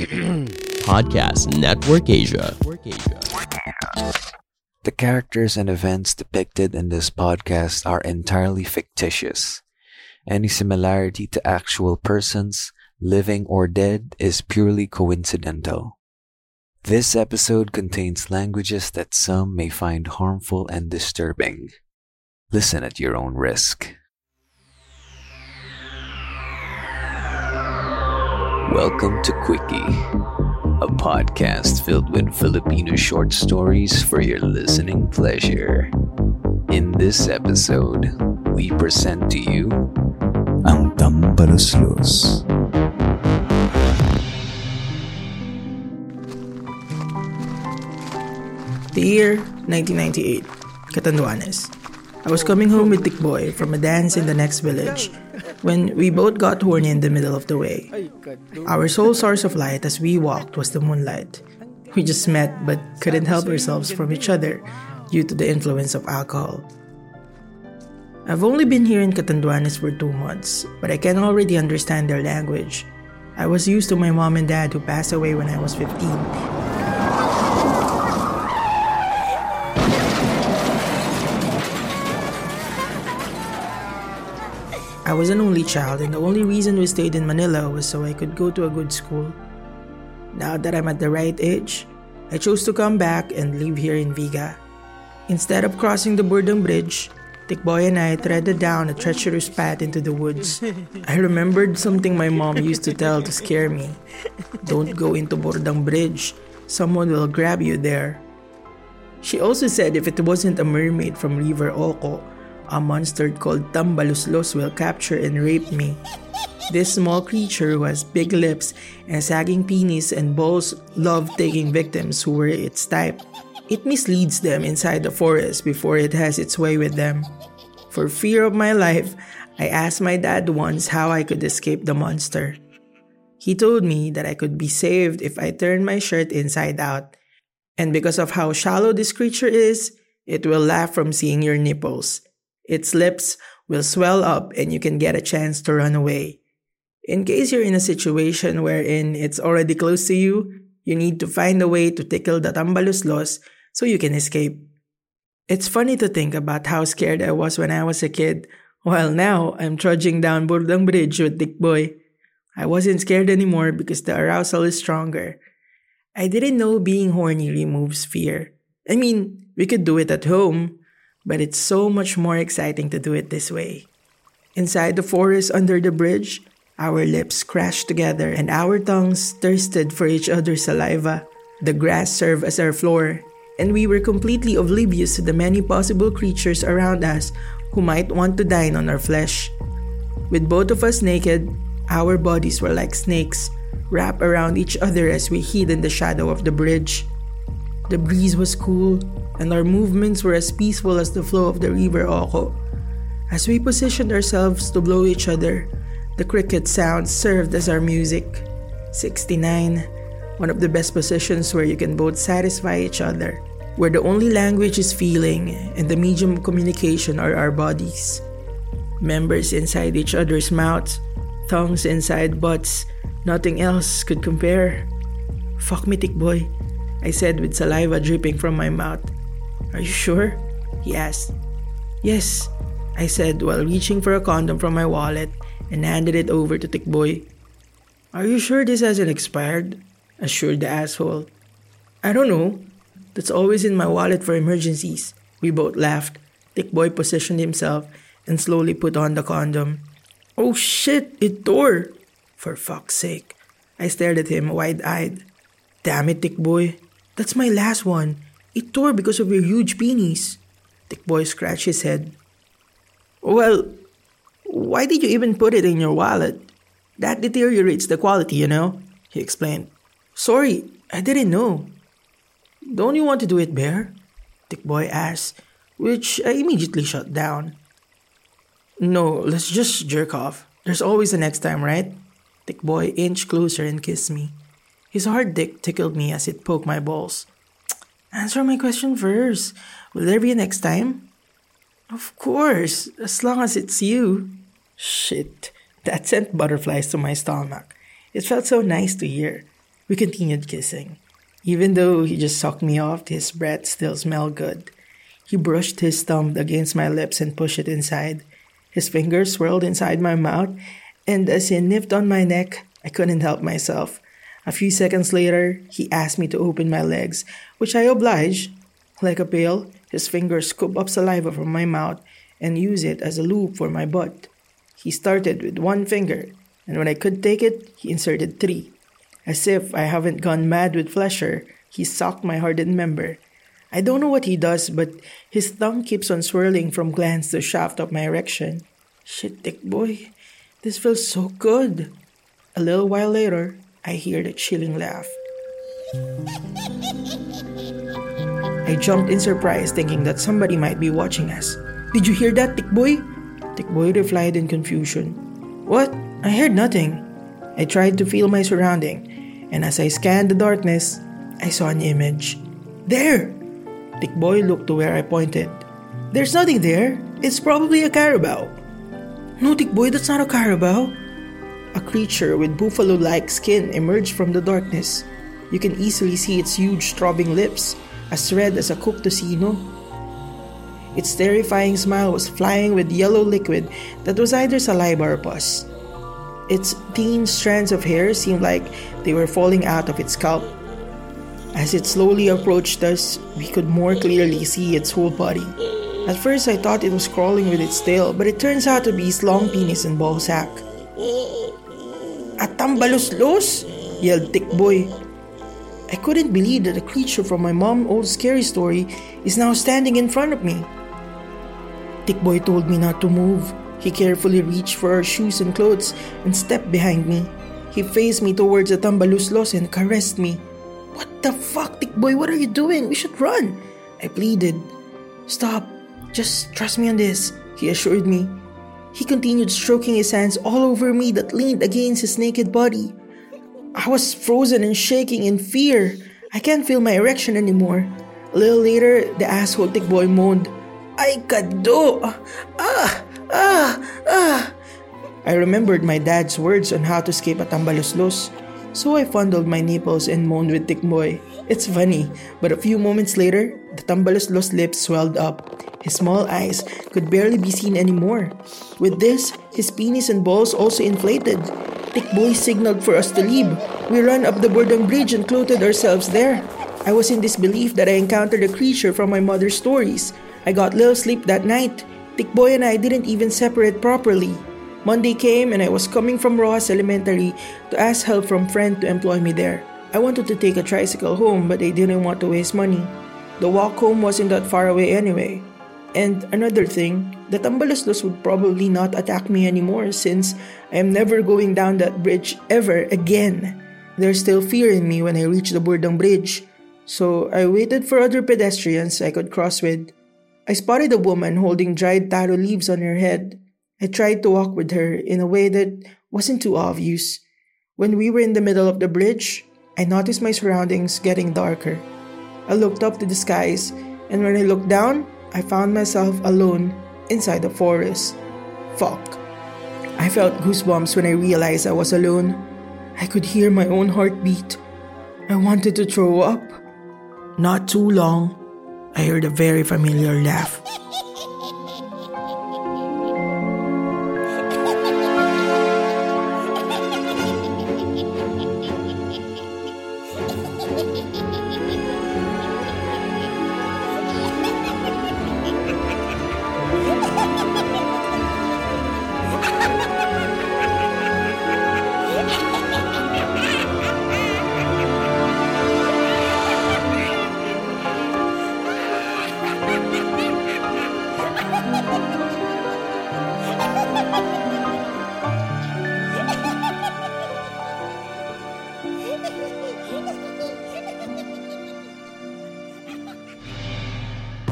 Podcast Network Asia. The characters and events depicted in this podcast are entirely fictitious. Any similarity to actual persons, living or dead, is purely coincidental. This episode contains languages that some may find harmful and disturbing. Listen at your own risk. Welcome to Quickie, a podcast filled with Filipino short stories for your listening pleasure. In this episode, we present to you Ang Tambaluslos. The year 1998, Catanduanes. I was coming home with Dick Boy from a dance in the next village when we both got horny in the middle of the way. Our sole source of light as we walked was the moonlight. We just met but couldn't help ourselves from each other due to the influence of alcohol. I've only been here in Catanduanes for two months, but I can already understand their language. I was used to my mom and dad who passed away when I was 15 I was an only child, and the only reason we stayed in Manila was so I could go to a good school. Now that I'm at the right age, I chose to come back and live here in Viga. Instead of crossing the Burdang Bridge, Tikboy and I threaded down a treacherous path into the woods. I remembered something my mom used to tell to scare me. Don't go into Burdang Bridge. Someone will grab you there. She also said if it wasn't a mermaid from River Oco, a monster called Tambaluslos will capture and rape me. This small creature who has big lips and sagging penis and balls loved taking victims who were its type. It misleads them inside the forest before it has its way with them. For fear of my life, I asked my dad once how I could escape the monster. He told me that I could be saved if I turned my shirt inside out. And because of how shallow this creature is, it will laugh from seeing your nipples. Its lips will swell up and you can get a chance to run away. In case you're in a situation wherein it's already close to you, you need to find a way to tickle the tambaluslos so you can escape. It's funny to think about how scared I was when I was a kid, while now I'm trudging down Burdang Bridge with Dick Boy. I wasn't scared anymore because the arousal is stronger. I didn't know being horny removes fear. I mean, we could do it at home, but it's so much more exciting to do it this way. Inside the forest under the bridge, our lips crashed together and our tongues thirsted for each other's saliva. The grass served as our floor, and we were completely oblivious to the many possible creatures around us who might want to dine on our flesh. With both of us naked, our bodies were like snakes, wrapped around each other as we hid in the shadow of the bridge. The breeze was cool, and our movements were as peaceful as the flow of the river Oco. As we positioned ourselves to blow each other, the cricket sounds served as our music. 69, one of the best positions where you can both satisfy each other, where the only language is feeling and the medium of communication are our bodies. Members inside each other's mouths, tongues inside butts, nothing else could compare. Fuck me, tick boy. I said with saliva dripping from my mouth. Are you sure? He asked. Yes, I said while reaching for a condom from my wallet and handed it over to Tickboy. Are you sure this hasn't expired? assured the asshole. I don't know. That's always in my wallet for emergencies. We both laughed. Tickboy positioned himself and slowly put on the condom. Oh shit, it tore! For fuck's sake. I stared at him wide eyed. Damn it, Tickboy. That's my last one. It tore because of your huge penis. Dick Boy scratched his head. Well, Why did you even put it in your wallet? That deteriorates the quality, you know, he explained. Sorry, I didn't know. Don't you want to do it, Bear? Tick Boy asked, which I immediately shut down. No, let's just jerk off. There's always a next time, right? Tick Boy inched closer and kissed me. His hard dick tickled me as it poked my balls. Answer my question first. Will there be a next time? Of course, as long as it's you. Shit, that sent butterflies to my stomach. It felt so nice to hear. We continued kissing. Even though he just sucked me off, his breath still smelled good. He brushed his thumb against my lips and pushed it inside. His fingers swirled inside my mouth, and as he nipped on my neck, I couldn't help myself. A few seconds later, he asked me to open my legs, which I obliged. Like a pail, his fingers scooped up saliva from my mouth and used it as a loop for my butt. He started with one finger, and when I could take it, he inserted three. As if I haven't gone mad with pleasure, he socked my hardened member. I don't know what he does, but his thumb keeps on swirling from glands to shaft of my erection. Shit, Tick Boy, this feels so good. A little while later, I hear the chilling laugh. I jumped in surprise, thinking that somebody might be watching us. Did you hear that, Tick Boy? Tick Boy replied in confusion. What? I heard nothing. I tried to feel my surrounding, and as I scanned the darkness, I saw an image. There! Tick Boy looked to where I pointed. There's nothing there. It's probably a carabao. No, Tick Boy, that's not a carabao. A creature with buffalo like skin emerged from the darkness. You can easily see its huge throbbing lips, as red as a cooked tocino. Its terrifying smile was flying with yellow liquid that was either saliva or pus. Its thin strands of hair seemed like they were falling out of its scalp as it slowly approached us, we could more clearly see its whole body. At first, I thought it was crawling with its tail, but it turns out to be its long penis and ball sack. Atambalos-los! yelled Tick Boy. I couldn't believe that a creature from my mom's old scary story is now standing in front of me. Tick Boy told me not to move. He carefully reached for our shoes and clothes and stepped behind me. He faced me towards the tambaluslos and caressed me. What the fuck, Tick Boy? What are you doing? We should run. I pleaded. Stop. Just trust me on this, he assured me. He continued stroking his hands all over me that leaned against his naked body. I was frozen and shaking in fear. I can't feel my erection anymore. A little later, the asshole Boy moaned, Ay, do! Ah! Ah! Ah! I remembered my dad's words on how to escape a tambaluslos. So I fondled my nipples and moaned with Tick Boy. It's funny, but a few moments later, the tambaluslos lips swelled up. His small eyes could barely be seen anymore. With this, his penis and balls also inflated. Tick Boy signaled for us to leave. We ran up the Burdang Bridge and clothed ourselves there. I was in disbelief that I encountered a creature from my mother's stories. I got little sleep that night. Tick Boy and I didn't even separate properly. Monday came and I was coming from Rojas Elementary to ask help from friend to employ me there. I wanted to take a tricycle home but I didn't want to waste money. The walk home wasn't that far away anyway. And another thing, the Tambaluslos would probably not attack me anymore since I am never going down that bridge ever again. There's still fear in me when I reach the Burdang Bridge, so I waited for other pedestrians I could cross with. I spotted a woman holding dried taro leaves on her head. I tried to walk with her in a way that wasn't too obvious. When we were in the middle of the bridge, I noticed my surroundings getting darker. I looked up to the skies, and when I looked down, I found myself alone inside the forest. Fuck. I felt goosebumps when I realized I was alone. I could hear my own heartbeat. I wanted to throw up. Not too long, I heard a very familiar laugh.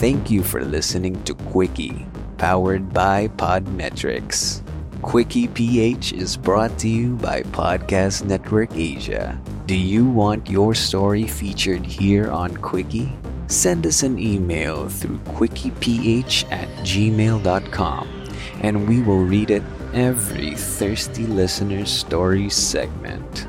Thank you for listening to Quickie, powered by Podmetrics. Quickie PH is brought to you by Podcast Network Asia. Do you want your story featured here on Quickie? Send us an email through quickieph at gmail.com and we will read it every Thirsty Listener's Story segment.